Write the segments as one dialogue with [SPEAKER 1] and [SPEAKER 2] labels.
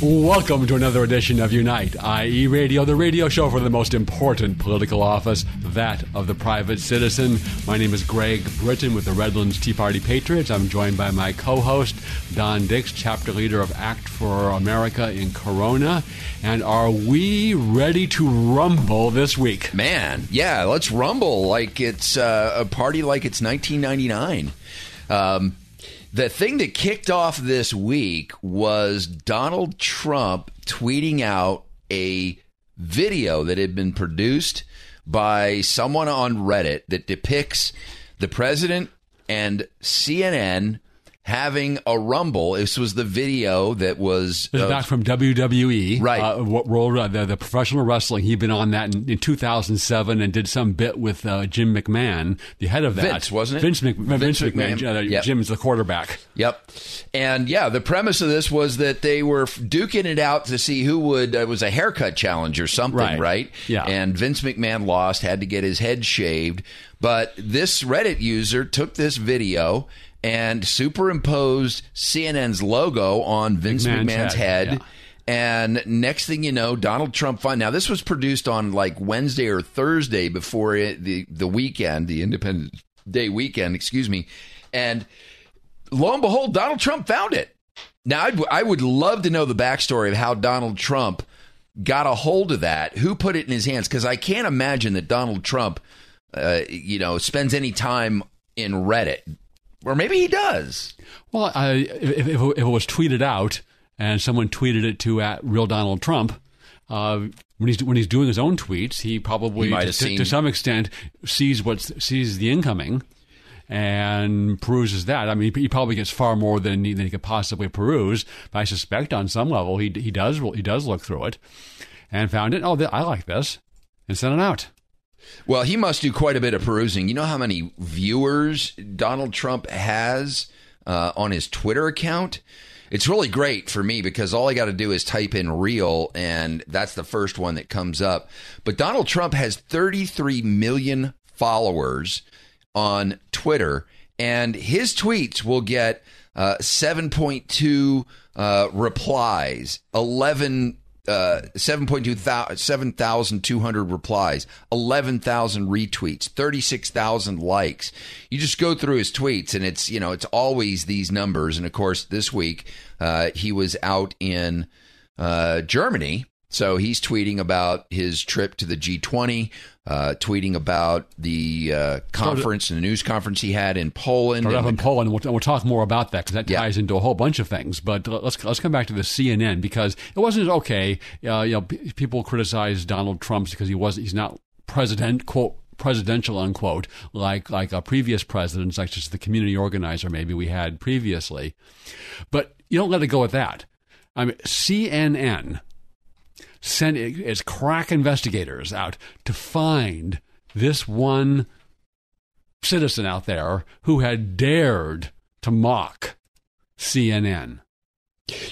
[SPEAKER 1] Welcome to another edition of Unite, IE Radio, the radio show for the most important political office, that of the private citizen. My name is Greg Britton with the Redlands Tea Party Patriots. I'm joined by my co host, Don Dix, chapter leader of Act for America in Corona. And are we ready to rumble this week?
[SPEAKER 2] Man, yeah, let's rumble like it's uh, a party like it's 1999. Um, the thing that kicked off this week was Donald Trump tweeting out a video that had been produced by someone on Reddit that depicts the president and CNN having a rumble. This was the video that was
[SPEAKER 1] This is
[SPEAKER 2] uh,
[SPEAKER 1] back from WWE,
[SPEAKER 2] Right.
[SPEAKER 1] Uh, what role uh, the, the professional wrestling. He'd been on that in, in 2007 and did some bit with uh, Jim McMahon, the head of that.
[SPEAKER 2] Vince, wasn't it?
[SPEAKER 1] Vince, Mc, Vince,
[SPEAKER 2] Vince
[SPEAKER 1] McMahon.
[SPEAKER 2] McMahon.
[SPEAKER 1] Uh,
[SPEAKER 2] Yep.
[SPEAKER 1] Jim's the quarterback.
[SPEAKER 2] Yep. And yeah, the premise of this was that they were duking it out to see who would, uh, it was a haircut challenge or something,
[SPEAKER 1] Right.
[SPEAKER 2] right?
[SPEAKER 1] Yeah.
[SPEAKER 2] And Vince McMahon lost, had to get his head shaved. But this Reddit user took this video and superimposed CNN's logo on Vince
[SPEAKER 1] McMahon's
[SPEAKER 2] McMahon's,
[SPEAKER 1] head,
[SPEAKER 2] head.
[SPEAKER 1] yeah.
[SPEAKER 2] And next thing you know, Donald Trump find now this was produced on like Wednesday or Thursday before it, the the weekend, the Independence Day weekend, excuse me, and lo and behold, Donald Trump found it. Now, I'd, I would love to know the backstory of how Donald Trump got a hold of that. Who put it in his hands? Because I can't imagine that Donald Trump, uh, you know, spends any time in Reddit, or maybe he does.
[SPEAKER 1] Well, I, if, if, if it was tweeted out and someone tweeted it to at real Donald Trump, uh, when he's when he's doing his own tweets, he probably
[SPEAKER 2] He
[SPEAKER 1] to,
[SPEAKER 2] seen-
[SPEAKER 1] to some extent sees what sees the incoming and peruses that. I mean, he probably gets far more than he, than he could possibly peruse. But I suspect on some level he he does he does look through it and found it. Oh, I like this, and sent it out.
[SPEAKER 2] Well, he must do quite a bit of perusing. You know how many viewers Donald Trump has uh, on his Twitter account? It's really great for me because all I got to do is type in real, and that's the first one that comes up. But Donald Trump has 33 million followers on Twitter, and his tweets will get uh, 7.2 uh, replies, 11 uh, 7.2 thou- 7,200 replies, 11,000 retweets, 36,000 likes. You just go through his tweets and it's, you know, it's always these numbers. And of course, this week, uh, he was out in uh, Germany. So he's tweeting about his trip to the G20, uh, tweeting about the uh, conference and the news conference he had in Poland.
[SPEAKER 1] Start off in Poland. We'll, we'll talk more about that because that
[SPEAKER 2] Yeah.
[SPEAKER 1] ties into a whole bunch of things. But let's let's come back to the CNN because it wasn't okay. Uh, you know, p- people criticize Donald Trump because he wasn't. He's not president quote presidential unquote like like uh, previous presidents, like just the community organizer maybe we had previously. But you don't let it go at that. I mean, CNN sent its crack investigators out to find this one citizen out there who had dared to mock CNN.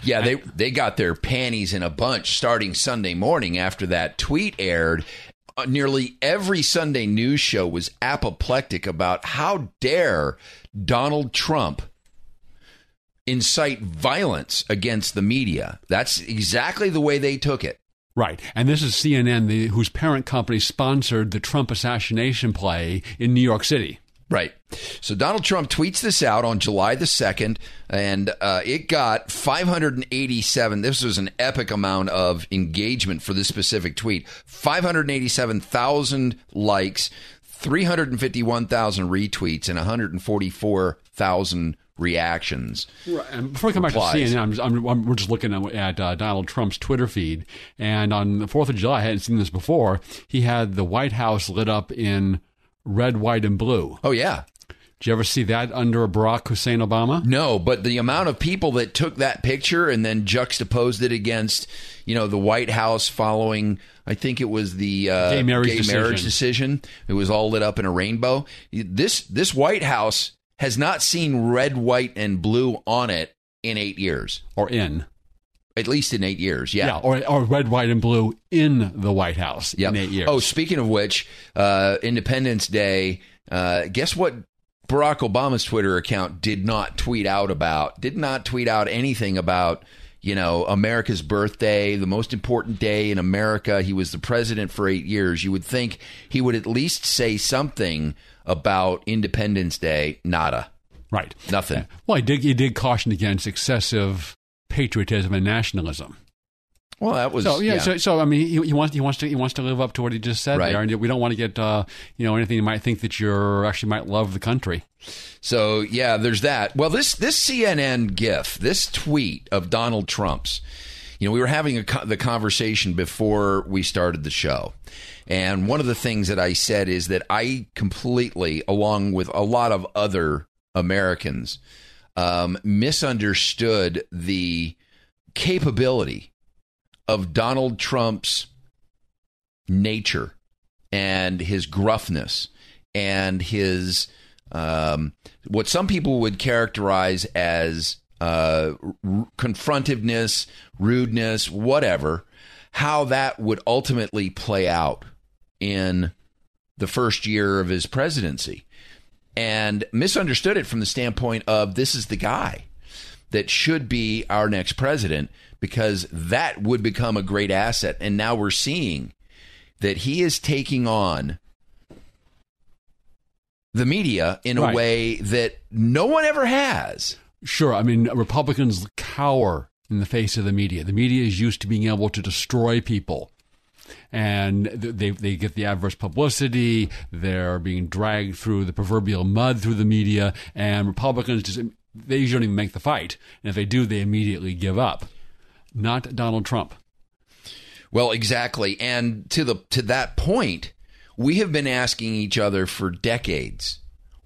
[SPEAKER 2] Yeah, they they got their panties in a bunch starting Sunday morning after that tweet aired. Uh, nearly every Sunday news show was apoplectic about how dare Donald Trump incite violence against the media. That's exactly the way they took it.
[SPEAKER 1] Right. And this is CNN, the, whose parent company sponsored the Trump assassination play in New York City.
[SPEAKER 2] Right. So Donald Trump tweets this out on July the 2nd, and uh, it got 587. This was an epic amount of engagement for this specific tweet 587,000 likes, 351,000 retweets, and 144,000 reactions.
[SPEAKER 1] Right. And before we come back to CNN, I'm, just- I'm, I'm, we're just looking at, at uh, Donald Trump's Twitter feed. And on the 4th of July, I hadn't seen this before, he had the White House lit up in red, white, and blue.
[SPEAKER 2] Oh yeah.
[SPEAKER 1] Did you ever see that under Barack Hussein Obama?
[SPEAKER 2] No, but the amount of people that took that picture and then juxtaposed it against, you know, the White House following, I think it was the uh,
[SPEAKER 1] Gay marriage
[SPEAKER 2] gay
[SPEAKER 1] decision.
[SPEAKER 2] marriage decision. It was all lit up in a rainbow. This this White House has not seen red, white, and blue on it in eight years.
[SPEAKER 1] Or in?
[SPEAKER 2] At least in eight years. Yeah.
[SPEAKER 1] Yeah, or, or red, white, and blue in the White House
[SPEAKER 2] Yep.
[SPEAKER 1] in eight years.
[SPEAKER 2] Oh, speaking of which, uh, Independence Day. Uh, guess what? Barack Obama's Twitter account did not tweet out about. Did not tweet out anything about. You know, America's birthday, the most important day in America. He was the president for eight years. You would think he would at least say something about Independence Day. Nada.
[SPEAKER 1] right.
[SPEAKER 2] Nothing.
[SPEAKER 1] Well, he did, he did caution against excessive patriotism and nationalism.
[SPEAKER 2] Well, that was
[SPEAKER 1] So yeah,
[SPEAKER 2] yeah.
[SPEAKER 1] So, so I mean, he, he wants he wants to he wants to live up to what he just said
[SPEAKER 2] Right.
[SPEAKER 1] there, and we don't want to get uh, you know anything that might think that you're actually might love the country.
[SPEAKER 2] So yeah, there's that. Well, this this CNN gif, this tweet of Donald Trump's. You know, we were having a, co- the conversation before we started the show, and one of the things that I said is that I completely, along with a lot of other Americans, um, misunderstood the capability of Donald Trump's nature and his gruffness and his um, what some people would characterize as uh, r- confrontiveness, rudeness, whatever, how that would ultimately play out in the first year of his presidency. And misunderstood it from the standpoint of this is the guy that should be our next president because that would become a great asset. And now we're seeing that he is taking on the media in a
[SPEAKER 1] Right.
[SPEAKER 2] way that no one ever has.
[SPEAKER 1] Sure, I mean Republicans cower in the face of the media. The media is used to being able to destroy people. And they they get the adverse publicity. They're being dragged through the proverbial mud through the media, and Republicans just they usually don't even make the fight. And if they do, they immediately give up. Not Donald Trump.
[SPEAKER 2] Well, exactly. And to the to that point, we have been asking each other for decades,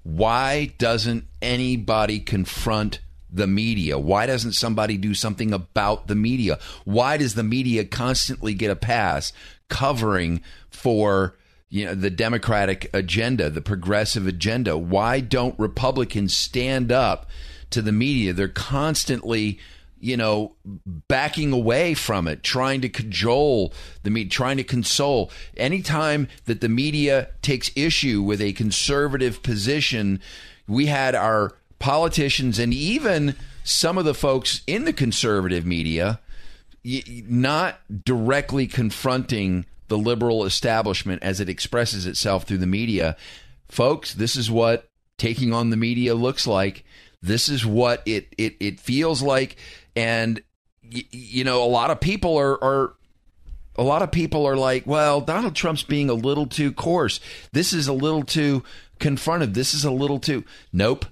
[SPEAKER 2] why doesn't anybody confront the media? Why doesn't somebody do something about the media? Why does the media constantly get a pass covering for you know the democratic agenda, the progressive agenda? Why don't Republicans stand up to the media? They're constantly you know, backing away from it, trying to cajole the media, trying to console. Anytime that the media takes issue with a conservative position, we had our politicians and even some of the folks in the conservative media not directly confronting the liberal establishment as it expresses itself through the media. Folks, this is what taking on the media looks like. This is what it it, it feels like. And, y- you know, a lot of people are, are a lot of people are like, well, Donald Trump's being a little too coarse. This is a little too confrontive. This is a little too. Nope.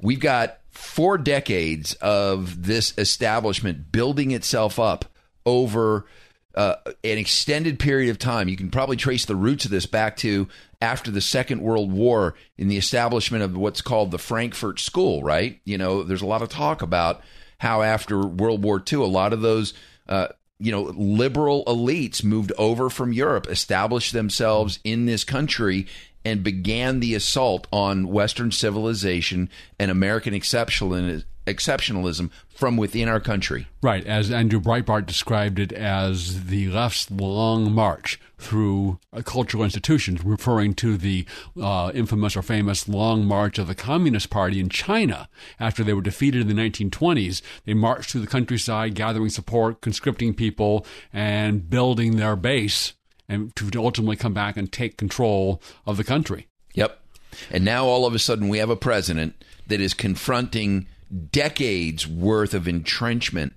[SPEAKER 2] We've got four decades of this establishment building itself up over uh, an extended period of time. You can probably trace the roots of this back to after the Second World War in the establishment of what's called the Frankfurt School, right? You know, there's a lot of talk about how after World War II, a lot of those. Uh, you know, liberal elites moved over from Europe, established themselves in this country, and began the assault on Western civilization and American exceptionalism, from within our country.
[SPEAKER 1] Right, as Andrew Breitbart described it as the left's long march through uh, cultural institutions, referring to the uh, infamous or famous long march of the Communist Party in China after they were defeated in the 1920s. They marched through the countryside, gathering support, conscripting people, and building their base, and to ultimately come back and take control of the country.
[SPEAKER 2] Yep. And now all of a sudden we have a president that is confronting decades worth of entrenchment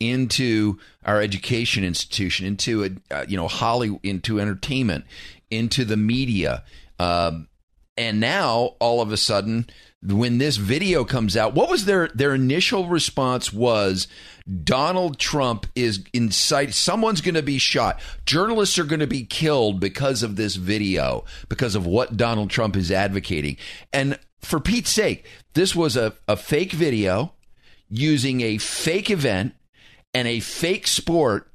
[SPEAKER 2] into our education institution, into a uh, you know Holly, into entertainment, into the media. Um, And now all of a sudden, when this video comes out, what was their their initial response was Donald Trump is inside someone's going to be shot. Journalists are going to be killed because of this video, because of what Donald Trump is advocating. And for Pete's sake, this was a, a fake video using a fake event and a fake sport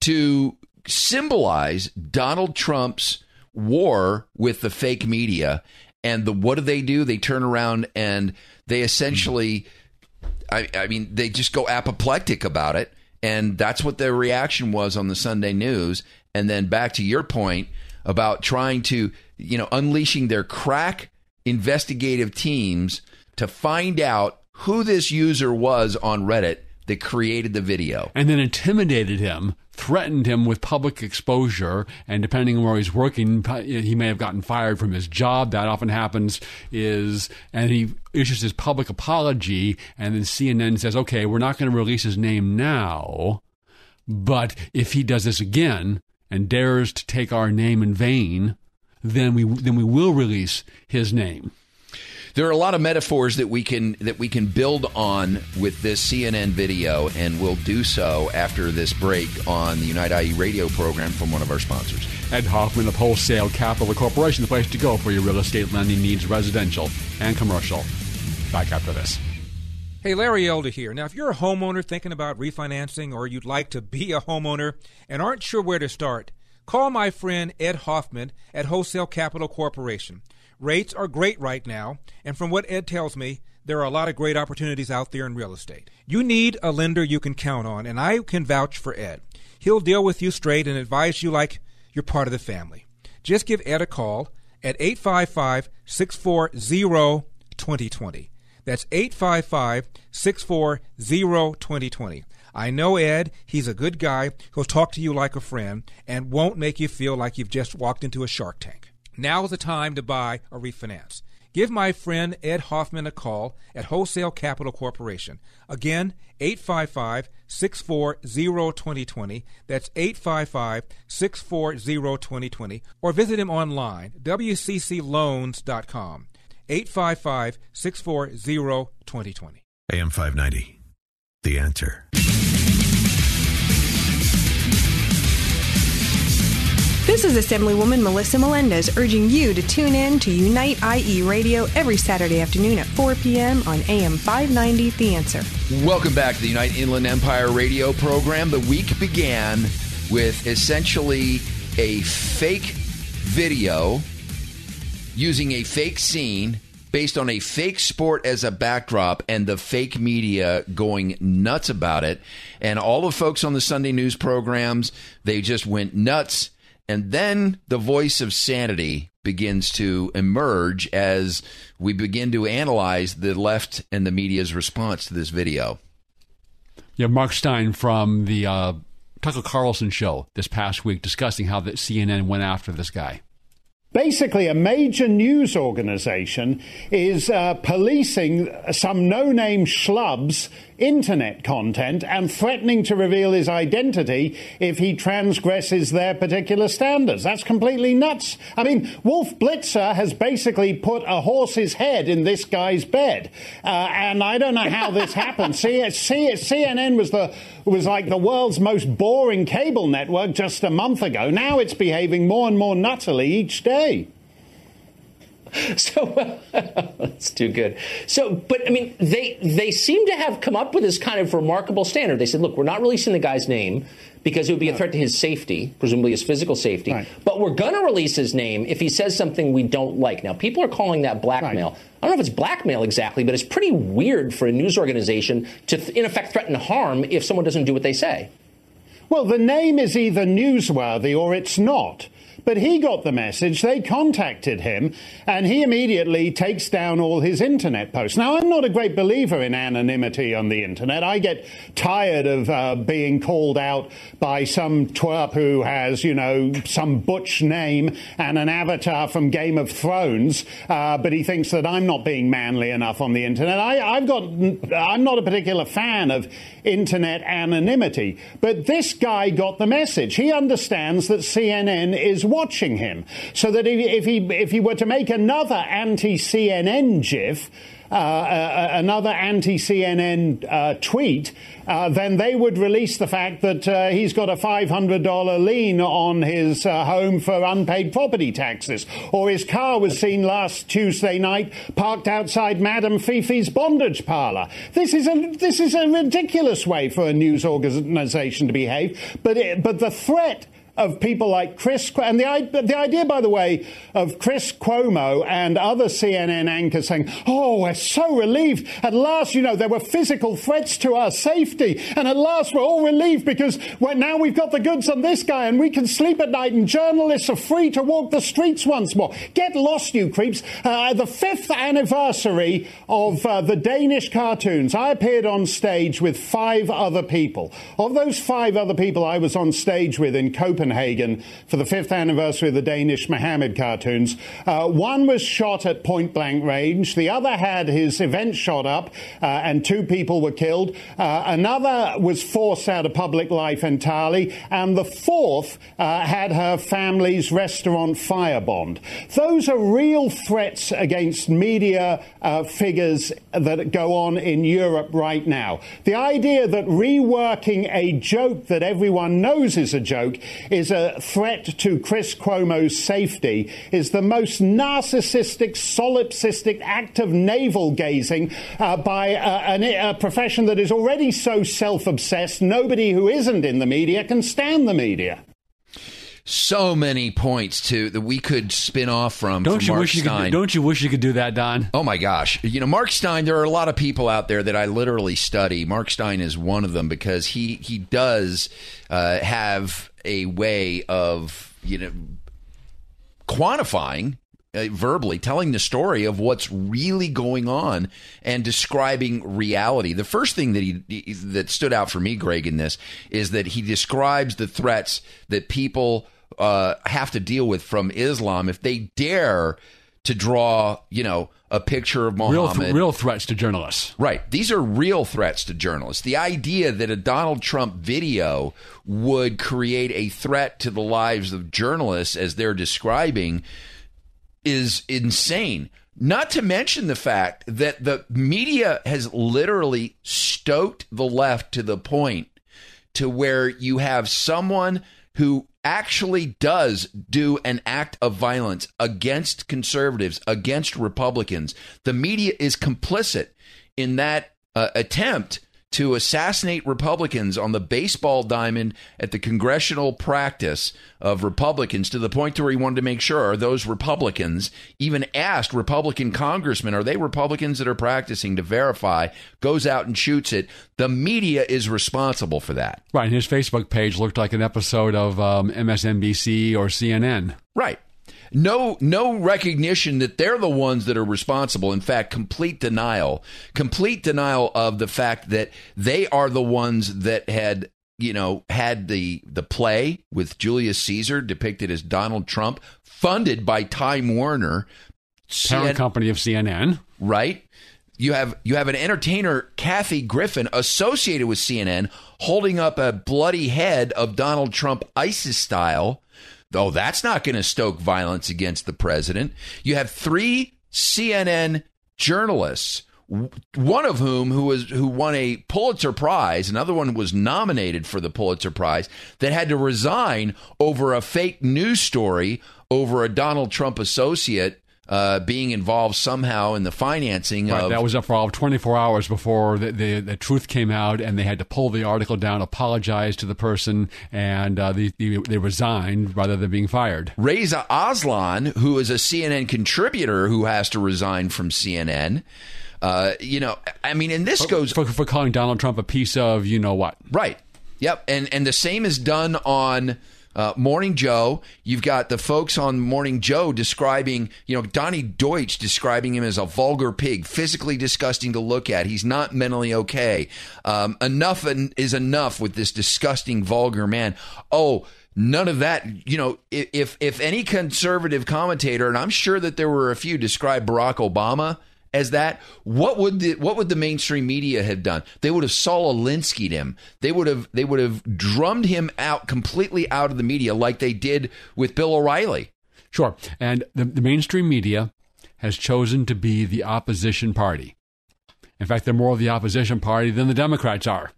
[SPEAKER 2] to symbolize Donald Trump's war with the fake media. And the what do they do? They turn around and they essentially, I, I mean, they just go apoplectic about it. And that's what their reaction was on the Sunday news. And then back to your point about trying to, you know, unleashing their crack investigative teams to find out who this user was on Reddit that created the video.
[SPEAKER 1] And then intimidated him, threatened him with public exposure, and depending on where he's working, he may have gotten fired from his job. That often happens. Is and he issues his public apology, and then CNN says, "Okay, we're not going to release his name now, but if he does this again and dares to take our name in vain, then we then we will release his name."
[SPEAKER 2] There are a lot of metaphors that we can that we can build on with this CNN video, and we'll do so after this break on the Unite IE radio program from one of our sponsors.
[SPEAKER 1] Ed Hoffman of Wholesale Capital Corporation, the place to go for your real estate lending needs, residential and commercial. Back after this.
[SPEAKER 3] Hey, Larry Elder here. Now, if you're a homeowner thinking about refinancing or you'd like to be a homeowner and aren't sure where to start, call my friend Ed Hoffman at Wholesale Capital Corporation. Rates are great right now, and from what Ed tells me, there are a lot of great opportunities out there in real estate. You need a lender you can count on, and I can vouch for Ed. He'll deal with you straight and advise you like you're part of the family. Just give Ed a call at 855 640 2020. That's 855 640 2020. I know Ed. He's a good guy. He'll talk to you like a friend and won't make you feel like you've just walked into a shark tank. Now is the time to buy or refinance. Give my friend Ed Hoffman a call at Wholesale Capital Corporation. Again, 855 640 2020. That's 855 640 2020. Or visit him online, wccloans.com. 855 640 2020.
[SPEAKER 4] AM 590. The answer.
[SPEAKER 5] This is Assemblywoman Melissa Melendez urging you to tune in to Unite IE Radio every Saturday afternoon at 4 p.m. on AM 590 The Answer.
[SPEAKER 2] Welcome back to the Unite Inland Empire radio program. The week began with essentially a fake video using a fake scene based on a fake sport as a backdrop and the fake media going nuts about it. And all the folks on the Sunday news programs, they just went nuts and then the voice of sanity begins to emerge as we begin to analyze the left and the media's response to this video.
[SPEAKER 1] Yeah, Mark Steyn from the uh, Tucker Carlson show this past week discussing how the CNN went after this guy.
[SPEAKER 6] Basically, a major news organization is uh, policing some no name schlub's internet content and threatening to reveal his identity if he transgresses their particular standards. That's completely nuts. I mean, Wolf Blitzer has basically put a horse's head in this guy's bed. Uh, and I don't know how this happened. C- C- CNN was the was like the world's most boring cable network just a month ago. Now it's behaving more and more nuttily each day.
[SPEAKER 7] So that's too good. So, but I mean, they they seem to have come up with this kind of remarkable standard. They said, look, we're not releasing the guy's name because it would be a threat to his safety, presumably his physical safety. Right. But we're going to release his name if he says something we don't like. Now, people are calling that blackmail. Right. I don't know if it's blackmail exactly, but it's pretty weird for a news organization to, in effect, threaten harm if someone doesn't do what they say.
[SPEAKER 6] Well, the name is either newsworthy or it's not. But he got the message. They contacted him, and he immediately takes down all his internet posts. Now, I'm not a great believer in anonymity on the internet. I get tired of uh, being called out by some twerp who has, you know, some butch name and an avatar from Game of Thrones, uh, but he thinks that I'm not being manly enough on the internet. I, I've got, I'm not a particular fan of internet anonymity, but this guy got the message. He understands that CNN is watching him. So that if, if he if he were to make another anti-CNN GIF, uh, uh, another anti-CNN uh, tweet, uh, then they would release the fact that uh, he's got a $500 lien on his uh, home for unpaid property taxes, or his car was seen last Tuesday night parked outside Madame Fifi's bondage parlor. This is a this is a ridiculous way for a news organization to behave. But it, but the threat of people like Chris, and the, the idea, by the way, of Chris Cuomo and other CNN anchors saying, oh, we're so relieved. At last, you know, there were physical threats to our safety. And at last, we're all relieved because now we've got the goods on this guy and we can sleep at night and journalists are free to walk the streets once more. Get lost, you creeps. Uh, the fifth anniversary of uh, the Danish cartoons, I appeared on stage with five other people. Of those five other people I was on stage with in Copenhagen, Copenhagen for the fifth anniversary of the Danish Mohammed cartoons. Uh, one was shot at point blank range. The other had his event shot up, uh, and two people were killed. Uh, another was forced out of public life entirely, and the fourth uh, had her family's restaurant firebombed. Those are real threats against media uh, figures that go on in Europe right now. The idea that reworking a joke that everyone knows is a joke is a threat to Chris Cuomo's safety is the most narcissistic, solipsistic act of navel gazing uh, by uh, a, a profession that is already so self obsessed, nobody who isn't in the media can stand the media
[SPEAKER 2] so many points to that we could spin off from.
[SPEAKER 1] Don't
[SPEAKER 2] from
[SPEAKER 1] you
[SPEAKER 2] Mark
[SPEAKER 1] wish
[SPEAKER 2] Steyn.
[SPEAKER 1] you could? Don't you wish you could do that, Don?
[SPEAKER 2] Oh my gosh! You know, Mark Steyn. There are a lot of people out there that I literally study. Mark Steyn is one of them because he he does uh, have a way of you know quantifying uh, verbally telling the story of what's really going on and describing reality. The first thing that he that stood out for me, Greg, in this is that he describes the threats that people uh, have to deal with from Islam if they dare to draw, you know, a picture of Muhammad.
[SPEAKER 1] Real, th- real threats to journalists.
[SPEAKER 2] Right. These are real threats to journalists. The idea that a Donald Trump video would create a threat to the lives of journalists as they're describing is insane. Not to mention the fact that the media has literally stoked the left to the point to where you have someone who actually does do an act of violence against conservatives, against Republicans. The media is complicit in that uh, attempt to assassinate Republicans on the baseball diamond at the congressional practice of Republicans to the point to where he wanted to make sure are those Republicans even asked Republican congressmen, are they Republicans that are practicing to verify, goes out and shoots it. The media is responsible for that.
[SPEAKER 1] Right. And his Facebook page looked like an episode of um, MSNBC or CNN.
[SPEAKER 2] Right no no recognition that they're the ones that are responsible. In fact complete denial complete denial of the fact that they are the ones that had you know had the the play with Julius Caesar depicted as Donald Trump funded by Time Warner.
[SPEAKER 1] Parent company of CNN
[SPEAKER 2] right. You have you have an entertainer Kathy Griffin associated with CNN holding up a bloody head of Donald Trump ISIS style Oh, that's not going to stoke violence against the president. You have three CNN journalists one of whom who was who won a Pulitzer Prize, another one was nominated for the Pulitzer Prize, that had to resign over a fake news story over a Donald Trump associate uh, being involved somehow in the financing
[SPEAKER 1] right,
[SPEAKER 2] of
[SPEAKER 1] that was up for all 24 hours before the, the, the, truth came out and they had to pull the article down apologize to the person and uh, they, they resigned rather than being fired.
[SPEAKER 2] Reza Aslan who is a CNN contributor who has to resign from CNN uh, you know I mean and this
[SPEAKER 1] for,
[SPEAKER 2] goes
[SPEAKER 1] for, for calling Donald Trump a piece of you know what.
[SPEAKER 2] Right. Yep. And and the same is done on uh, Morning Joe. You've got the folks on Morning Joe describing, you know, Donny Deutsch describing him as a vulgar pig, physically disgusting to look at. He's not mentally okay. Um, enough is enough with this disgusting, vulgar man. Oh, none of that. You know, if if any conservative commentator, and I'm sure that there were a few, describe Barack Obama as that, what would the what would the mainstream media have done? They would have Saul Alinsky'd him. They would have they would have drummed him out completely out of the media like they did with Bill O'Reilly.
[SPEAKER 1] Sure. And the, the mainstream media has chosen to be the opposition party. In fact, they're more of the opposition party than the Democrats are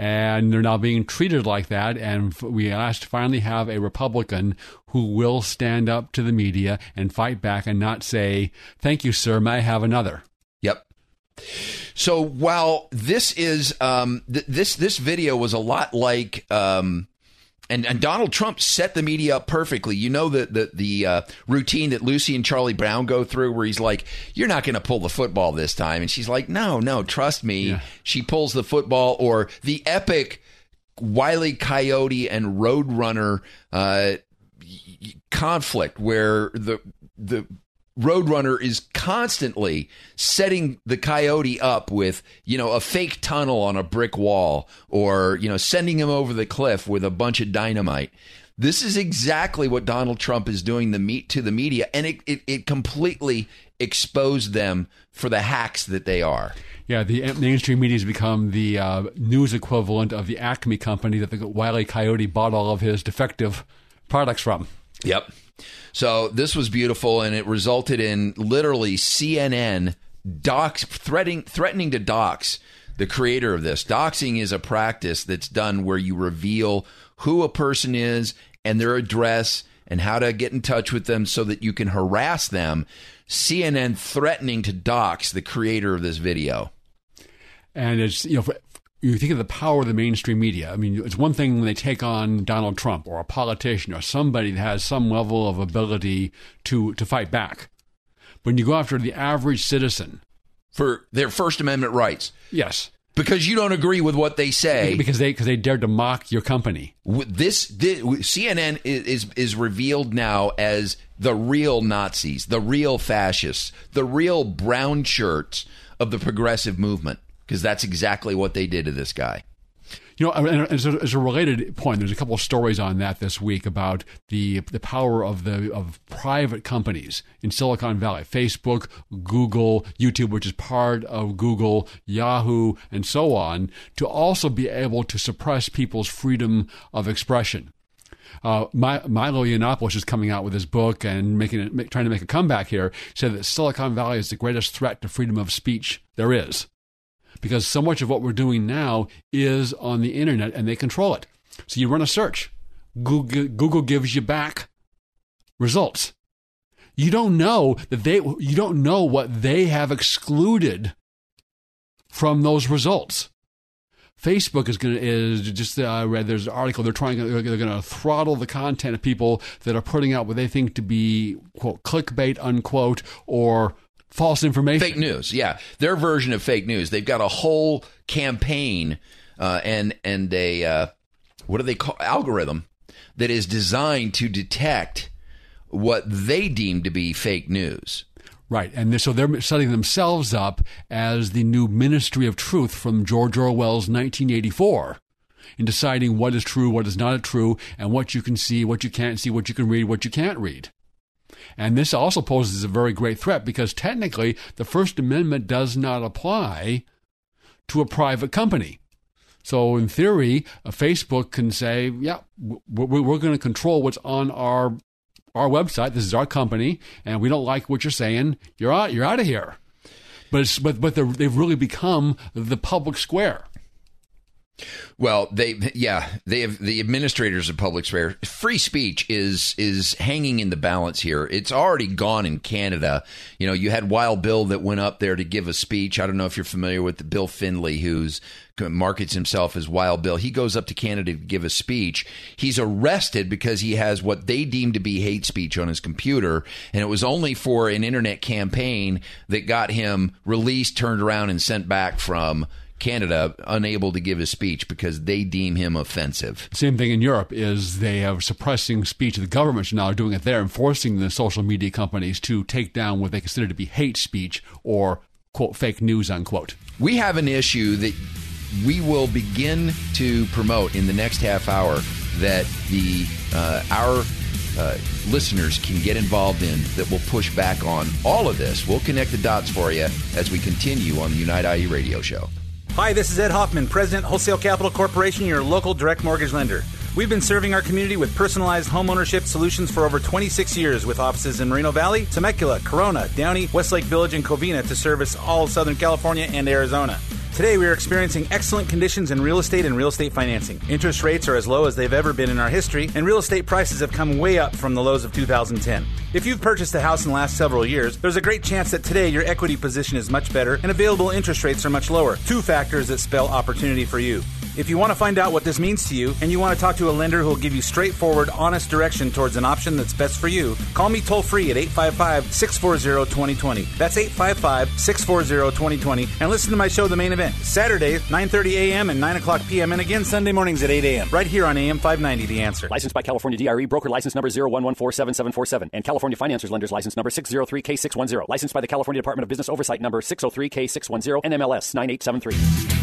[SPEAKER 1] and they're now being treated like that. And we asked to finally have a Republican who will stand up to the media and fight back and not say, "Thank you, sir. May I have another?"
[SPEAKER 2] Yep. So while this is um, th- this this video was a lot like um, and, and Donald Trump set the media up perfectly. You know the the, the uh, routine that Lucy and Charlie Brown go through, where he's like, "You're not going to pull the football this time," and she's like, "No, no, trust me." Yeah. She pulls the football, or the epic Wiley Coyote and Roadrunner uh, conflict, where the the Roadrunner is constantly setting the coyote up with, you know, a fake tunnel on a brick wall or, you know, sending him over the cliff with a bunch of dynamite. This is exactly what Donald Trump is doing the meet to the media, and it, it, it completely exposed them for the hacks that they are.
[SPEAKER 1] Yeah, the mainstream media has become the uh, news equivalent of the Acme company that the Wiley Coyote bought all of his defective products from.
[SPEAKER 2] Yep. So this was beautiful, and it resulted in literally CNN docs threatening threatening to dox the creator of this. Doxing is a practice that's done where you reveal who a person is and their address and how to get in touch with them so that you can harass them. CNN threatening to dox the creator of this video.
[SPEAKER 1] And it's you know you think of the power of the mainstream media. I mean, it's one thing when they take on Donald Trump or a politician or somebody that has some level of ability to, to fight back. When you go after the average citizen
[SPEAKER 2] for their First Amendment rights,
[SPEAKER 1] yes,
[SPEAKER 2] because you don't agree with what they say,
[SPEAKER 1] because they because they dared to mock your company.
[SPEAKER 2] This, this CNN is, is is revealed now as the real Nazis, the real fascists, the real brown shirts of the progressive movement because that's exactly what they did to this guy.
[SPEAKER 1] You know, as a, as a, related point, there's a couple of stories on that this week about the the power of the of private companies in Silicon Valley, Facebook, Google, YouTube, which is part of Google, Yahoo, and so on, to also be able to suppress people's freedom of expression. Uh, Milo Yiannopoulos is coming out with his book and making it, trying to make a comeback here. Said that Silicon Valley is the greatest threat to freedom of speech there is because so much of what we're doing now is on the internet and they control it. So you run a search, Google, Google gives you back results. You don't know that they you don't know what they have excluded from those results. Facebook is going to is just uh, I read there's an article they're trying they're going to throttle the content of people that are putting out what they think to be quote clickbait unquote or false information.
[SPEAKER 2] Fake news, yeah. Their version of fake news. They've got a whole campaign uh, and and a uh, what do they call algorithm that is designed to detect what they deem to be fake news.
[SPEAKER 1] Right, and so they're setting themselves up as the new Ministry of Truth from George Orwell's 1984 in deciding what is true, what is not true, and what you can see, what you can't see, what you can read, what you can't read. And this also poses a very great threat because technically the First Amendment does not apply to a private company. So, in theory, uh, Facebook can say, "Yeah, we're, we're going to control what's on our our website. This is our company, and we don't like what you're saying. You're out. You're out of here." But but but they've really become the public square.
[SPEAKER 2] Well, they yeah, they have the administrators of public sphere. Free speech is is hanging in the balance here. It's already gone in Canada. You know, you had Wild Bill that went up there to give a speech. I don't know if you're familiar with Bill Finlay, who's markets himself as Wild Bill. He goes up to Canada to give a speech. He's arrested because he has what they deem to be hate speech on his computer, and it was only for an internet campaign that got him released, turned around, and sent back from Canada unable to give a speech because they deem him offensive.
[SPEAKER 1] Same thing in Europe is they are suppressing speech. The governments now are doing it there, enforcing the social media companies to take down what they consider to be hate speech or quote fake news unquote.
[SPEAKER 2] We have an issue that we will begin to promote in the next half hour that the uh, our uh, listeners can get involved in that will push back on all of this. We'll connect the dots for you as we continue on the Unite IE radio show.
[SPEAKER 8] Hi, this is Ed Hoffman, President, Wholesale Capital Corporation, your local direct mortgage lender. We've been serving our community with personalized homeownership solutions for over 26 years with offices in Moreno Valley, Temecula, Corona, Downey, Westlake Village, and Covina to service all of Southern California and Arizona. Today, we are experiencing excellent conditions in real estate and real estate financing. Interest rates are as low as they've ever been in our history, and real estate prices have come way up from the lows of 2010. If you've purchased a house in the last several years, there's a great chance that today your equity position is much better and available interest rates are much lower. Two factors that spell opportunity for you. If you want to find out what this means to you and you want to talk to a lender who will give you straightforward, honest direction towards an option that's best for you, call me toll free at 855 640 2020. That's 855 640 2020. And listen to my show, The Main Event, Saturdays, 9.30 a.m. and 9 o'clock p.m. and again Sunday mornings at 8 a.m. right here on AM 590, The Answer.
[SPEAKER 9] Licensed by California DRE, broker license number 01147747 and California Financiers Lenders license number 603K610. Licensed by the California Department of Business Oversight number 603K610 NMLS 9873.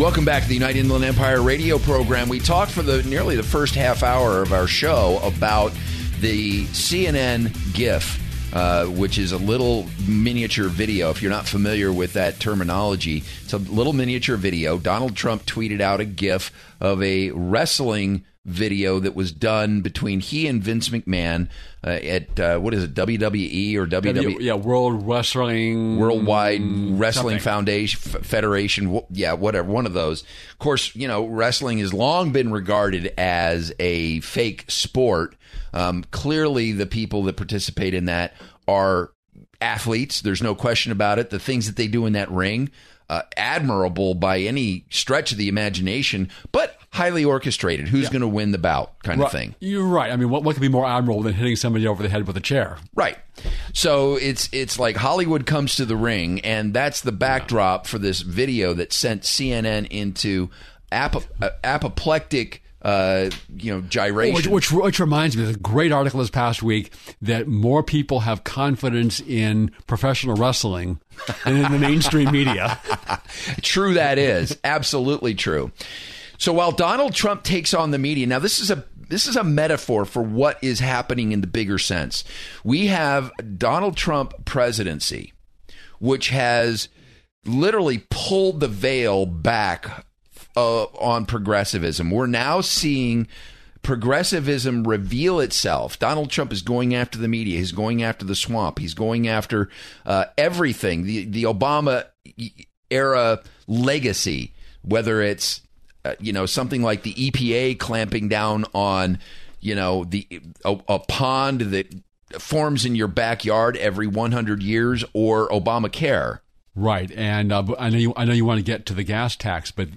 [SPEAKER 2] Welcome back to the United Inland Empire radio program. We talked for the nearly the first half hour of our show about the CNN GIF, uh, which is a little miniature video. If you're not familiar with that terminology, it's a little miniature video. Donald Trump tweeted out a GIF of a wrestling video that was done between he and Vince McMahon uh, at uh, what is it WWE or WWE?
[SPEAKER 1] W- yeah, World Wrestling
[SPEAKER 2] Worldwide Wrestling
[SPEAKER 1] something.
[SPEAKER 2] Foundation F- Federation. Yeah, whatever, one of those. Of course, you know wrestling has long been regarded as a fake sport. Um, clearly, the people that participate in that are athletes. There's no question about it. The things that they do in that ring. Uh, admirable by any stretch of the imagination, but highly orchestrated. Who's going to win the bout, kind
[SPEAKER 1] Right.
[SPEAKER 2] of thing.
[SPEAKER 1] You're right. I mean, what, what could be more admirable than hitting somebody over the head with a chair?
[SPEAKER 2] Right. So it's it's like Hollywood comes to the ring, and that's the backdrop for this video that sent CNN into ap- uh, apoplectic, uh, you know, gyration.
[SPEAKER 1] Which, which, which reminds me, there's a great article this past week that more people have confidence in professional wrestling than in the mainstream media.
[SPEAKER 2] true that is absolutely true. So while Donald Trump takes on the media, now this is a this is a metaphor for what is happening in the bigger sense. We have Donald Trump presidency, which has literally pulled the veil back uh, on progressivism. We're now seeing progressivism reveal itself. Donald Trump is going after the media. He's going after the swamp. He's going after uh, everything. The the Obama era legacy, whether it's uh, you know something like the EPA clamping down on you know the a, a pond that forms in your backyard every 100 years or Obamacare.
[SPEAKER 1] Right, and uh, I know you. I know you want to get to the gas tax, but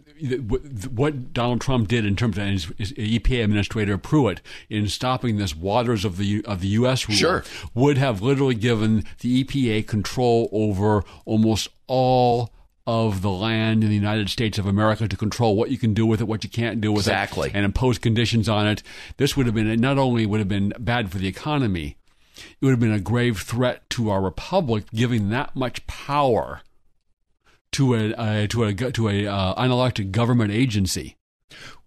[SPEAKER 1] what Donald Trump did in terms of his, his EPA Administrator Pruitt in stopping this waters of the of the U.S. rule
[SPEAKER 2] Sure.
[SPEAKER 1] would have literally given the EPA control over almost all of the land in the United States of America to control what you can do with it, what you can't do with
[SPEAKER 2] Exactly.
[SPEAKER 1] it, and impose conditions on it. This would have been not only would have been bad for the economy, it would have been a grave threat to our republic, giving that much power to a uh, to a to a uh, unelected government agency.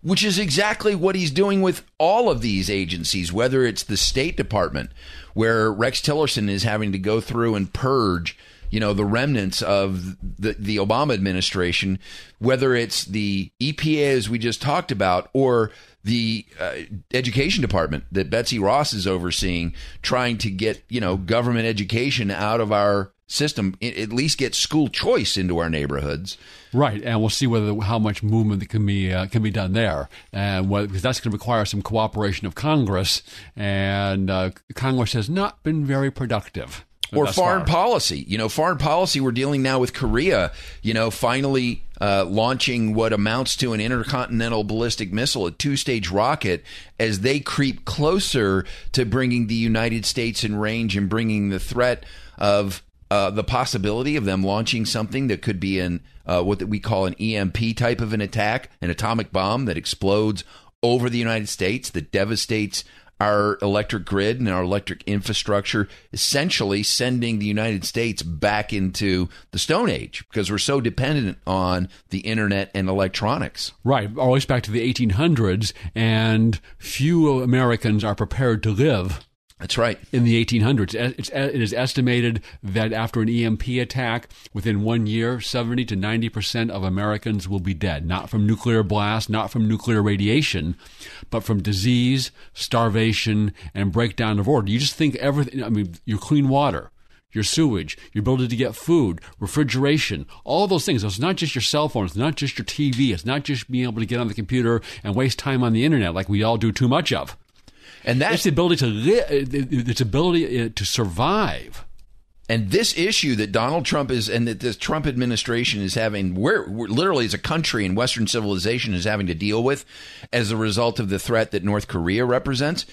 [SPEAKER 2] which is exactly what he's doing with all of these agencies, whether it's the State Department, where Rex Tillerson is having to go through and purge, you know, the remnants of the, the Obama administration, whether it's the EPA, as we just talked about, or the uh, education department that Betsy Ross is overseeing, trying to get, you know, government education out of our system, at least get school choice into our neighborhoods.
[SPEAKER 1] Right, and we'll see whether how much movement that can be uh, can be done there, and because that's going to require some cooperation of Congress, and uh, Congress has not been very productive.
[SPEAKER 2] or foreign
[SPEAKER 1] far.
[SPEAKER 2] policy. You know, foreign policy. We're dealing now with Korea. You know, finally uh, launching what amounts to an intercontinental ballistic missile, a two-stage rocket, as they creep closer to bringing the United States in range and bringing the threat of uh, the possibility of them launching something that could be an uh, what we call an EMP type of an attack, an atomic bomb that explodes over the United States that devastates our electric grid and our electric infrastructure, essentially sending the United States back into the Stone Age because we're so dependent on the internet and electronics.
[SPEAKER 1] Right, always back to the 1800s, and few Americans are prepared to live
[SPEAKER 2] that's right.
[SPEAKER 1] In the 1800s, it's, it is estimated that after an EMP attack, within one year, 70 to 90 percent of Americans will be dead. Not from nuclear blast, not from nuclear radiation, but from disease, starvation, and breakdown of order. You just think everything. I mean, your clean water, your sewage, your ability to get food, refrigeration, all those things. So it's not just your cell phone, it's not just your TV, it's not just being able to get on the computer and waste time on the internet like we all do too much of.
[SPEAKER 2] And that's
[SPEAKER 1] the ability to live, its ability uh, to survive.
[SPEAKER 2] And this issue that Donald Trump is, and that this Trump administration is having, we're, we're, literally as a country and Western civilization is having to deal with as a result of the threat that North Korea represents,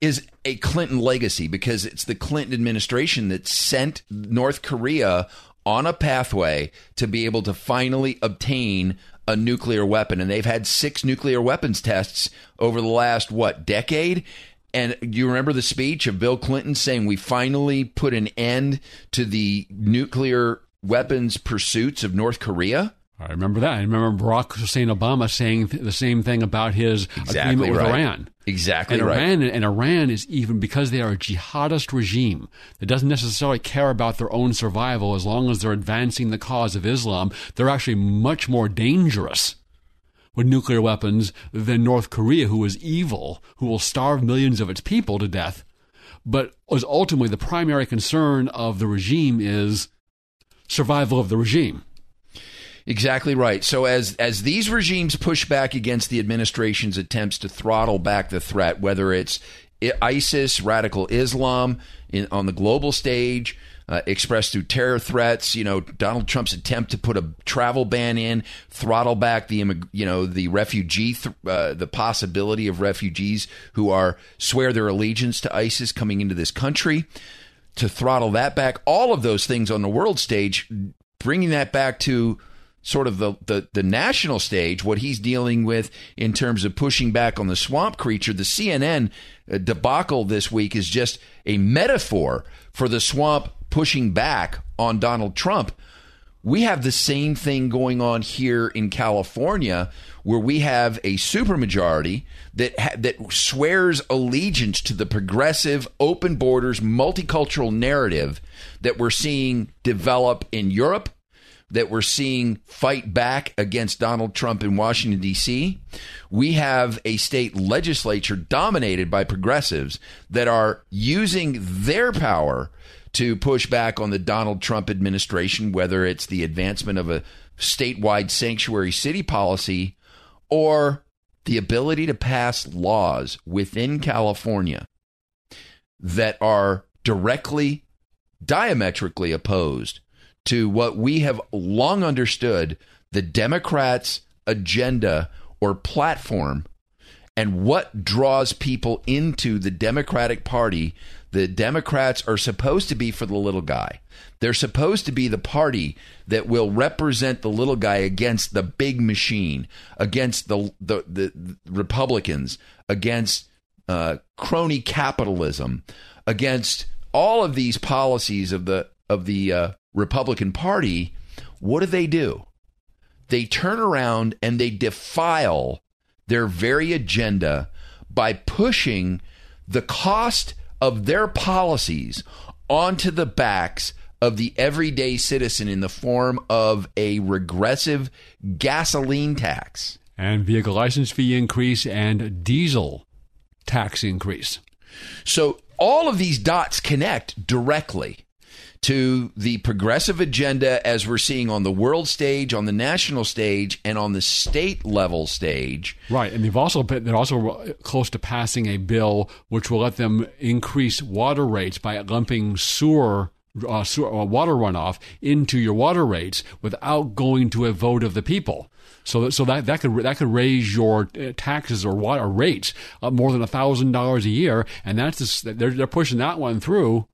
[SPEAKER 2] is a Clinton legacy because it's the Clinton administration that sent North Korea on a pathway to be able to finally obtain a nuclear weapon. And they've had six nuclear weapons tests over the last, what, decade? And do you remember the speech of Bill Clinton saying we finally put an end to the nuclear weapons pursuits of North Korea?
[SPEAKER 1] I remember that. I remember Barack Hussein Obama saying the same thing about his exactly agreement with
[SPEAKER 2] right.
[SPEAKER 1] Iran.
[SPEAKER 2] Exactly
[SPEAKER 1] and
[SPEAKER 2] right.
[SPEAKER 1] Iran and Iran is even because they are a jihadist regime that doesn't necessarily care about their own survival as long as they're advancing the cause of Islam. They're actually much more dangerous with nuclear weapons than North Korea, who is evil, who will starve millions of its people to death, but was ultimately the primary concern of the regime is survival of the regime.
[SPEAKER 2] Exactly right. So as as these regimes push back against the administration's attempts to throttle back the threat, whether it's ISIS, radical Islam in, on the global stage, uh, expressed through terror threats. You know, Donald Trump's attempt to put a travel ban in, throttle back the you know the refugee th- uh, the possibility of refugees who are swear their allegiance to ISIS coming into this country, to throttle that back. All of those things on the world stage, bringing that back to sort of the, the, the national stage, what he's dealing with in terms of pushing back on the swamp creature. The CNN uh, debacle this week is just a metaphor for the swamp pushing back on Donald Trump. We have the same thing going on here in California, where we have a supermajority that ha- that swears allegiance to the progressive, open borders, multicultural narrative that we're seeing develop in Europe, that we're seeing fight back against Donald Trump in Washington, D.C. We have a state legislature dominated by progressives that are using their power to push back on the Donald Trump administration, whether it's the advancement of a statewide sanctuary city policy or the ability to pass laws within California that are directly, diametrically opposed to what we have long understood the Democrats' agenda or platform and what draws people into the Democratic Party. The Democrats are supposed to be for the little guy. They're supposed to be the party that will represent the little guy against the big machine, against the the, the Republicans, against uh, crony capitalism, against all of these policies of the of the uh, Republican Party, what do they do? They turn around and they defile their very agenda by pushing the cost of their policies onto the backs of the everyday citizen in the form of a regressive gasoline tax
[SPEAKER 1] and vehicle license fee increase and diesel tax increase.
[SPEAKER 2] So all of these dots connect directly to the progressive agenda as we're seeing on the world stage, on the national stage, and on the state level stage.
[SPEAKER 1] Right, and they've also been, they're also close to passing a bill which will let them increase water rates by lumping sewer. Uh, sewer uh, water runoff into your water rates without going to a vote of the people. So that, so that, that could that could raise your uh, taxes or water rates more than thousand dollars a year, and that's just, they're they're pushing that one through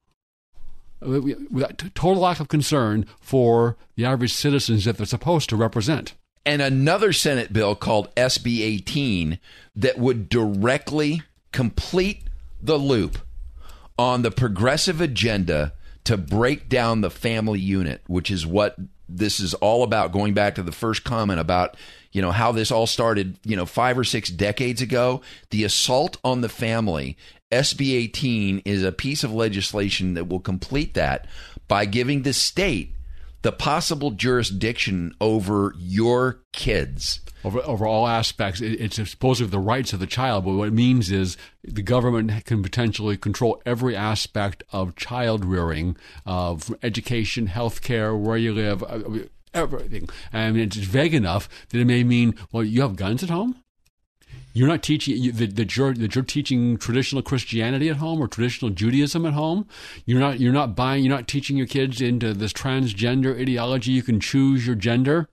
[SPEAKER 1] Uh, uh, total lack of concern for the average citizens that they're supposed to represent.
[SPEAKER 2] And another Senate bill called SB 18 that would directly complete the loop on the progressive agenda to break down the family unit, which is what this is all about. Going back to the first comment about, you know, how this all started, you know, five or six decades ago, the assault on the family, SB 18 is a piece of legislation that will complete that by giving the state the possible jurisdiction over your kids.
[SPEAKER 1] Over, over all aspects, it, it's supposedly the rights of the child, but what it means is the government can potentially control every aspect of child rearing, of education, health care, where you live, uh, everything. And it's vague enough that it may mean, well, you have guns at home? You're not teaching you, that, that you're that you're teaching traditional Christianity at home or traditional Judaism at home. You're not you're not buying you're not teaching your kids into this transgender ideology. You can choose your gender.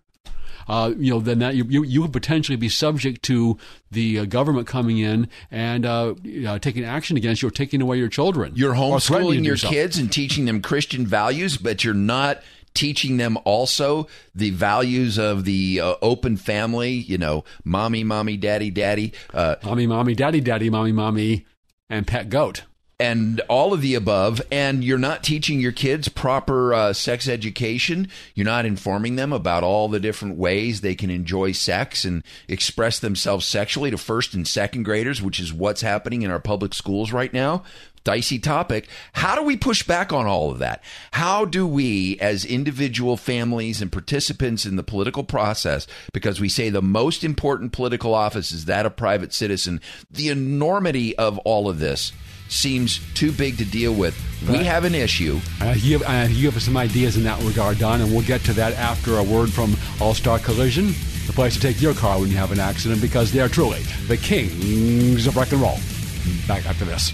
[SPEAKER 1] Uh, you know, then that you, you, you would potentially be subject to the uh, government coming in and uh, uh, taking action against you or taking away your children.
[SPEAKER 2] You're homeschooling your
[SPEAKER 1] so.
[SPEAKER 2] kids and teaching them Christian values, but you're not teaching them also the values of the uh, open family, you know, mommy, mommy, daddy, daddy, uh,
[SPEAKER 1] mommy, mommy, daddy, daddy, mommy, mommy, and pet goat.
[SPEAKER 2] And all of the above, and you're not teaching your kids proper uh, sex education. You're not informing them about all the different ways they can enjoy sex and express themselves sexually to first and second graders, which is what's happening in our public schools right now dicey topic. How do we push back on all of that? How do we, as individual families and participants in the political process, because we say the most important political office is that of private citizen, the enormity of all of this seems too big to deal with. Right. We have an issue.
[SPEAKER 1] Uh, you, have, uh, you have some ideas in that regard, Don, and we'll get to that after a word from All Star Collision, the place to take your car when you have an accident, because they are truly the kings of rock and roll. Back after this.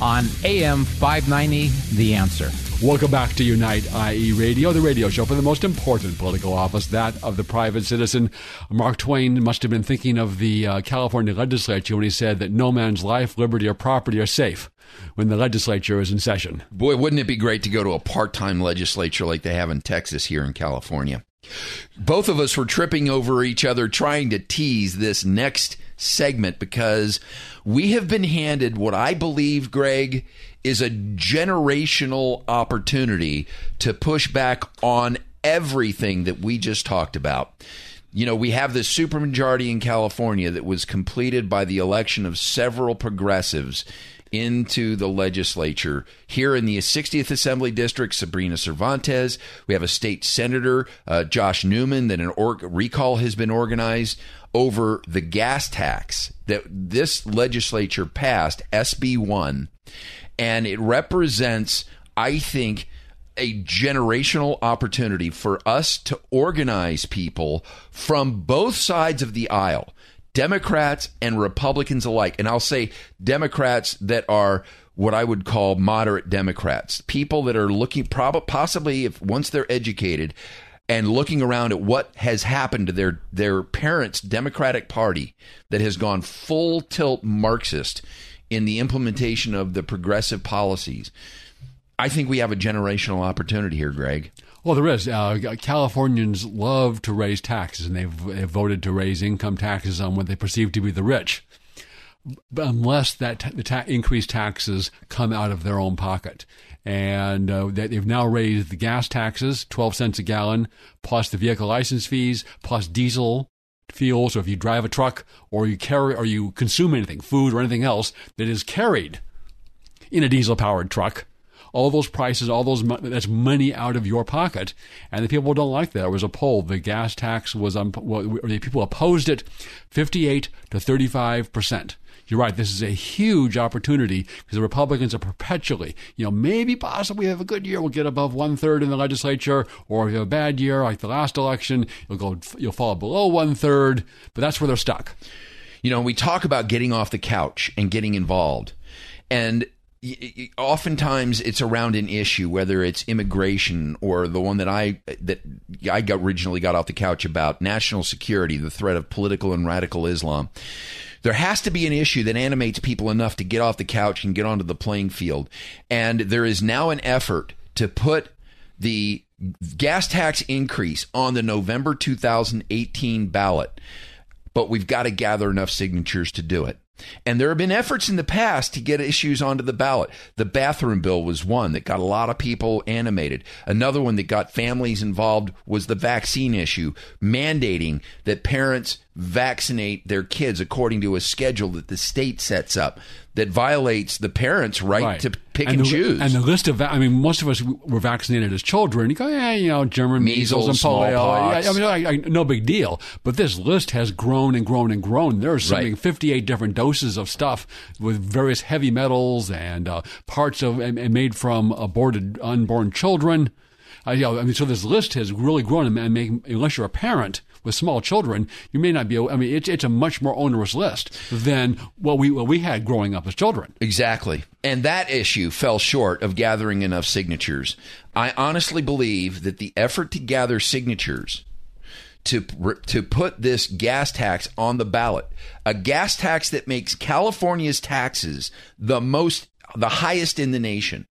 [SPEAKER 10] on AM 590, The Answer.
[SPEAKER 1] Welcome back to Unite IE Radio, the radio show for the most important political office, that of the private citizen. Mark Twain must have been thinking of the uh, California legislature when he said that no man's life, liberty, or property are safe when the legislature is in session.
[SPEAKER 2] Boy, wouldn't it be great to go to a part time legislature like they have in Texas here in California? Both of us were tripping over each other trying to tease this next segment because we have been handed what I believe, Greg, is a generational opportunity to push back on everything that we just talked about. You know, we have this supermajority in California that was completed by the election of several progressives into the legislature. Here in the 60th Assembly District, Sabrina Cervantes. We have a state senator, uh, Josh Newman, that an org- recall has been organized over the gas tax that this legislature passed, SB 1 and it represents, I think, a generational opportunity for us to organize people from both sides of the aisle, Democrats and Republicans alike. And I'll say Democrats that are what I would call moderate Democrats, people that are looking, probably, possibly, if once they're educated, and looking around at what has happened to their their parents' Democratic Party that has gone full tilt Marxist in the implementation of the progressive policies. I think we have a generational opportunity here, Greg.
[SPEAKER 1] Well, there is. Uh, Californians love to raise taxes, and they've, they've, voted to raise income taxes on what they perceive to be the rich, but unless that the ta- increased taxes come out of their own pocket. And uh, they've now raised the gas taxes, 12 cents a gallon, plus the vehicle license fees, plus diesel fuel. So if you drive a truck or you carry or you consume anything, food or anything else that is carried in a diesel powered truck, all those prices, all those that's money out of your pocket, and the people don't like that. There was a poll: the gas tax was um, well, the people opposed it, fifty-eight to thirty-five percent. You're right. This is a huge opportunity because the Republicans are perpetually, you know, maybe possibly have a good year, we'll get above one third in the legislature, or if you have a bad year like the last election, you'll go, you'll fall below one third. But that's where they're stuck.
[SPEAKER 2] You know, we talk about getting off the couch and getting involved, and oftentimes it's around an issue, whether it's immigration or the one that I that I got originally got off the couch about national security, the threat of political and radical Islam. There has to be an issue that animates people enough to get off the couch and get onto the playing field. And there is now an effort to put the gas tax increase on the November 2018 ballot. But we've got to gather enough signatures to do it. And there have been efforts in the past to get issues onto the ballot. The bathroom bill was one that got a lot of people animated. Another one that got families involved was the vaccine issue, mandating that parents vaccinate their kids according to a schedule that the state sets up that violates the parents' right, right. to pick and,
[SPEAKER 1] and
[SPEAKER 2] the, choose.
[SPEAKER 1] And the list of, I mean, most of us were vaccinated as children. You go, yeah, you know, German measles, measles and polio. I mean, I, I, no big deal. But this list has grown and grown and grown. There's something right. 58 different doses of stuff with various heavy metals and uh, parts of and, and made from aborted unborn children. You know, I mean, so this list has really grown, and make, unless you're a parent with small children, you may not be. I mean, it's it's a much more onerous list than what we what we had growing up as children.
[SPEAKER 2] Exactly, and that issue fell short of gathering enough signatures. I honestly believe that the effort to gather signatures to to put this gas tax on the ballot, a gas tax that makes California's taxes the most the highest in the nation.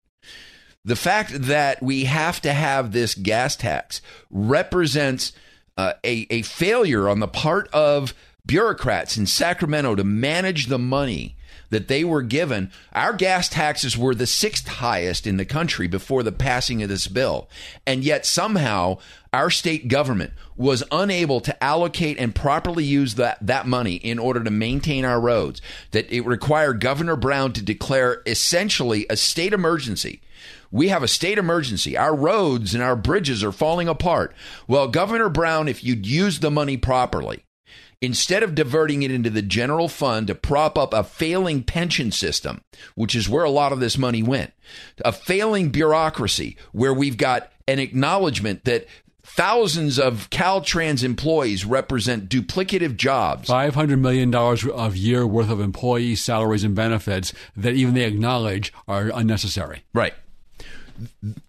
[SPEAKER 2] The fact that we have to have this gas tax represents uh, a, a failure on the part of bureaucrats in Sacramento to manage the money that they were given. Our gas taxes were the sixth highest in the country before the passing of this bill. And yet somehow our state government was unable to allocate and properly use that, that money in order to maintain our roads. That it required Governor Brown to declare essentially a state emergency we have a state emergency. Our roads and our bridges are falling apart. Well, Governor Brown, if you'd used the money properly, instead of diverting it into the general fund to prop up a failing pension system, which is where a lot of this money went, a failing bureaucracy where we've got an acknowledgement that thousands of Caltrans employees represent duplicative jobs.
[SPEAKER 1] $500 million of year worth of employee salaries and benefits that even they acknowledge are unnecessary.
[SPEAKER 2] Right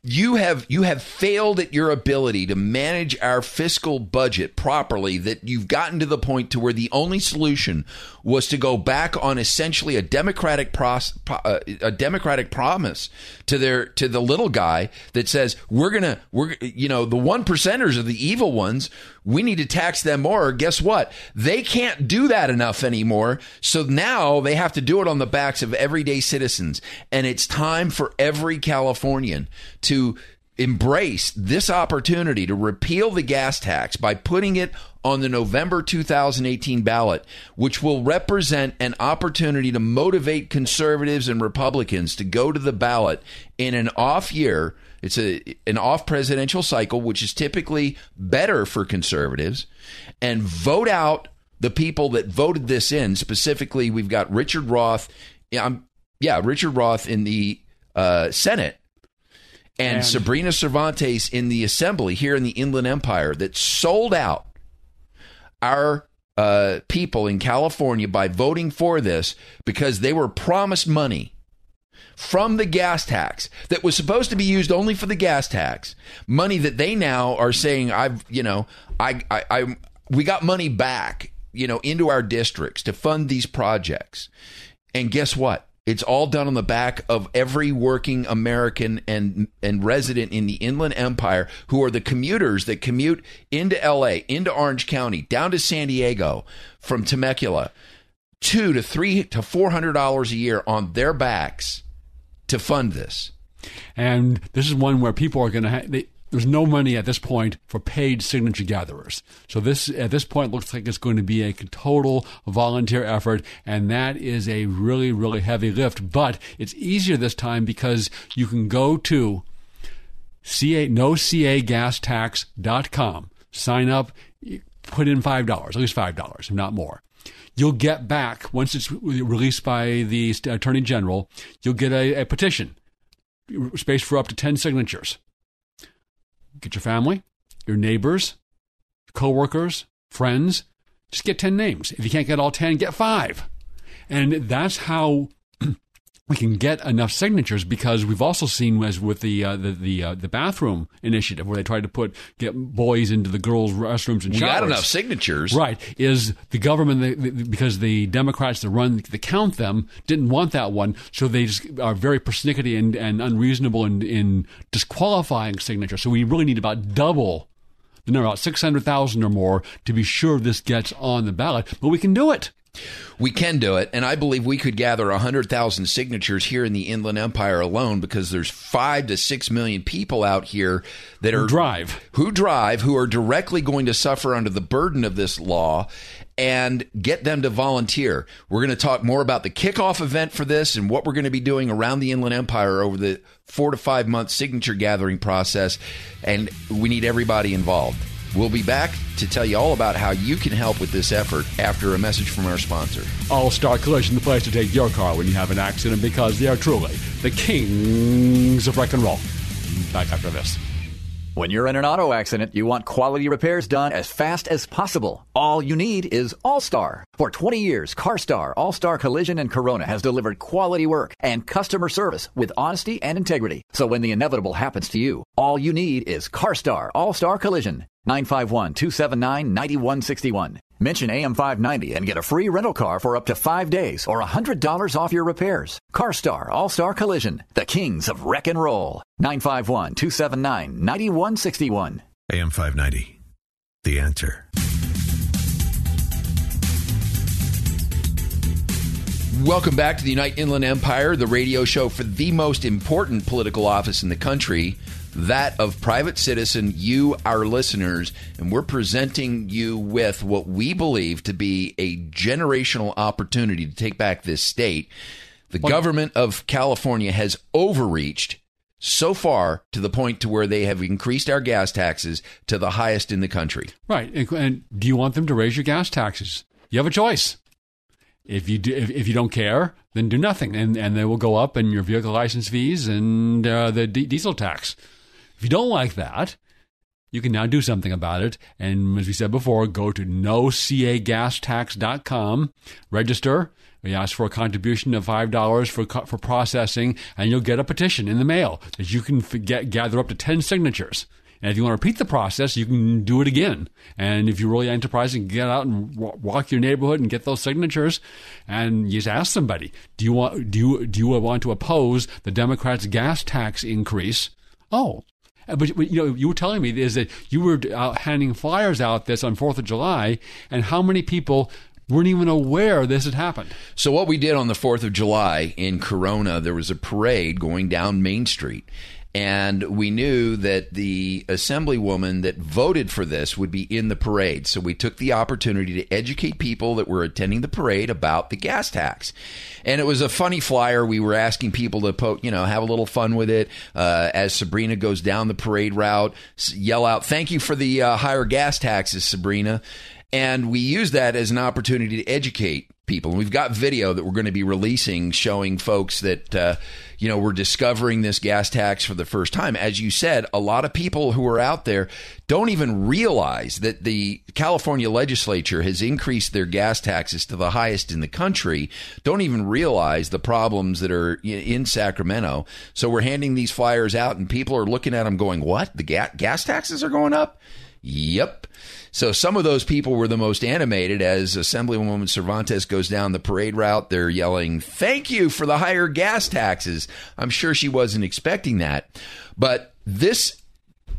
[SPEAKER 2] you have you have failed at your ability to manage our fiscal budget properly that you've gotten to the point to where the only solution was to go back on essentially a democratic pros, uh, a democratic promise to their to the little guy that says we're going to we're you know the one percenters are the evil ones. We need to tax them more. Guess what? They can't do that enough anymore. So now they have to do it on the backs of everyday citizens. And it's time for every Californian to embrace this opportunity to repeal the gas tax by putting it on the November 2018 ballot, which will represent an opportunity to motivate conservatives and Republicans to go to the ballot in an off year. It's a an off presidential cycle, which is typically better for conservatives, and vote out the people that voted this in. Specifically, we've got Richard Roth. Yeah, yeah Richard Roth in the uh, Senate and, and Sabrina Cervantes in the assembly here in the Inland Empire that sold out our uh, people in California by voting for this because they were promised money from the gas tax that was supposed to be used only for the gas tax, money that they now are saying I've you know I I, I we got money back you know into our districts to fund these projects, and guess what? It's all done on the back of every working American and and resident in the Inland Empire who are the commuters that commute into LA, into Orange County, down to San Diego from Temecula, two to three to four hundred dollars a year on their backs to fund this.
[SPEAKER 1] And this is one where people are going to. Ha- there's no money at this point for paid signature gatherers. So this at this point looks like it's going to be a total volunteer effort, and that is a really really heavy lift. But it's easier this time because you can go to ca gas nocagastax.com, sign up, put in five dollars, at least five dollars, if not more. You'll get back once it's released by the attorney general. You'll get a, a petition, space for up to ten signatures Get your family, your neighbors, coworkers, friends. Just get 10 names. If you can't get all 10, get five. And that's how we can get enough signatures because we've also seen as with the uh, the the, uh, the bathroom initiative where they tried to put get boys into the girls' restrooms and
[SPEAKER 2] we
[SPEAKER 1] showers.
[SPEAKER 2] got enough signatures,
[SPEAKER 1] right? Is the government the, the, because the Democrats that run the count them didn't want that one, so they just are very persnickety and, and unreasonable in, in disqualifying signatures. So we really need about double the number, about six hundred thousand or more, to be sure this gets on the ballot. But we can do it.
[SPEAKER 2] We can do it, and I believe we could gather 100,000 signatures here in the Inland Empire alone because there's 5 to 6 million people out here that
[SPEAKER 1] who
[SPEAKER 2] are
[SPEAKER 1] drive
[SPEAKER 2] who drive who are directly going to suffer under the burden of this law and get them to volunteer. We're going to talk more about the kickoff event for this and what we're going to be doing around the Inland Empire over the 4 to 5 month signature gathering process and we need everybody involved. We'll be back to tell you all about how you can help with this effort after a message from our sponsor.
[SPEAKER 1] All Star Collision, the place to take your car when you have an accident because they are truly the kings of rock and roll. Back after this.
[SPEAKER 11] When you're in an auto accident, you want quality repairs done as fast as possible. All you need is All Star. For 20 years, CarStar, All Star Collision, and Corona has delivered quality work and customer service with honesty and integrity. So when the inevitable happens to you, all you need is CarStar, All Star Collision. 951 279 9161. Mention AM590 and get a free rental car for up to five days or $100 off your repairs. CarStar All Star Collision, the kings of wreck and roll. 951 279 9161.
[SPEAKER 4] AM 590. The answer.
[SPEAKER 2] Welcome back to the Unite Inland Empire, the radio show for the most important political office in the country, that of private citizen, you, our listeners. And we're presenting you with what we believe to be a generational opportunity to take back this state. The
[SPEAKER 1] Well-
[SPEAKER 2] government of California has overreached so far to the point to where they have increased our gas taxes to the highest in the country.
[SPEAKER 1] Right. And, and do you want them to raise your gas taxes? You have a choice. If you do, if, if you don't care, then do nothing, and and they will go up, and your vehicle license fees and uh, the d- diesel tax. If you don't like that, you can now do something about it. And as we said before, go to nocagastax.com, register. We ask for a contribution of five dollars for for processing, and you'll get a petition in the mail that you can get, gather up to ten signatures. And if you want to repeat the process, you can do it again. And if you're really enterprising, get out and wa- walk your neighborhood and get those signatures, and just ask somebody, do you want do you do you want to oppose the Democrats' gas tax increase? Oh, Uh, but, but you know, you were telling me is that you were out handing flyers out this on Fourth of July, and how many people weren't even aware this had happened?
[SPEAKER 2] So what we did on the 4th of July in Corona, there was a parade going down Main Street. And we knew that the assemblywoman that voted for this would be in the parade. So we took the opportunity to educate people that were attending the parade about the gas tax. And it was a funny flyer. We were asking people to, po- you know, have a little fun with it. Uh, as Sabrina goes down the parade route, yell out, thank you for the uh, higher gas taxes, Sabrina. And we use that as an opportunity to educate people. And we've got video that we're going to be releasing showing folks that, uh, you know, we're discovering this gas tax for the first time. As you said, a lot of people who are out there don't even realize that the California legislature has increased their gas taxes to the highest in the country, don't even realize the problems that are in Sacramento. So we're handing these flyers out and people are looking at them going, what? The ga- gas taxes are going up? Yep. So some of those people were the most animated as Assemblywoman Cervantes goes down the parade route. They're yelling, Thank you for the higher gas taxes. I'm sure she wasn't expecting that. But this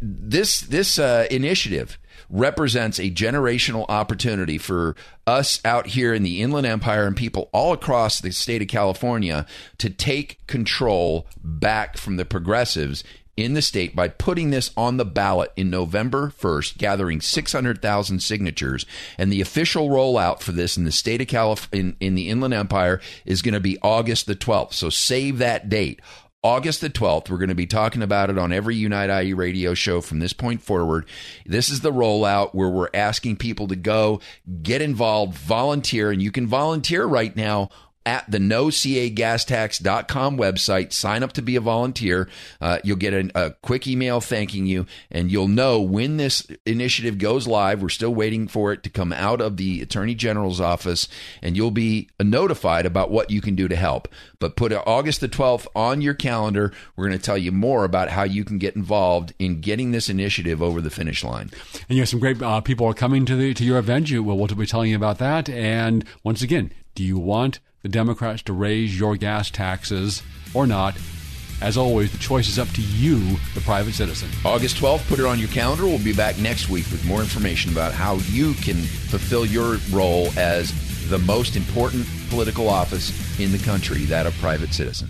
[SPEAKER 2] this this uh, initiative represents a generational opportunity for us out here in the Inland Empire and people all across the state of California to take control back from the progressives in the state by putting this on the ballot in November 1st, gathering 600,000 signatures. And the official rollout for this in the state of California, in, in the Inland Empire, is going to be August the 12th. So save that date. August the 12th. We're going to be talking about it on every Unite IE radio show from this point forward. This is the rollout where we're asking people to go, get involved, volunteer, and you can volunteer right now at the nocagastax.com website. Sign up to be a volunteer. Uh, you'll get a, quick email thanking you, and you'll know when this initiative goes live. We're still waiting for it to come out of the Attorney General's office, and you'll be notified about what you can do to help. But put August the 12th on your calendar. We're going to tell you more about how you can get involved in getting this initiative over the finish line.
[SPEAKER 1] And you have some great uh, people are coming to the to your event. You, we'll, we'll be telling you about that. And once again, do you want the Democrats to raise your gas taxes or not. As always, the choice is up to you, the private citizen.
[SPEAKER 2] August 12th, put it on your calendar. We'll be back next week with more information about how you can fulfill your role as the most important political office in the country, that of private citizen.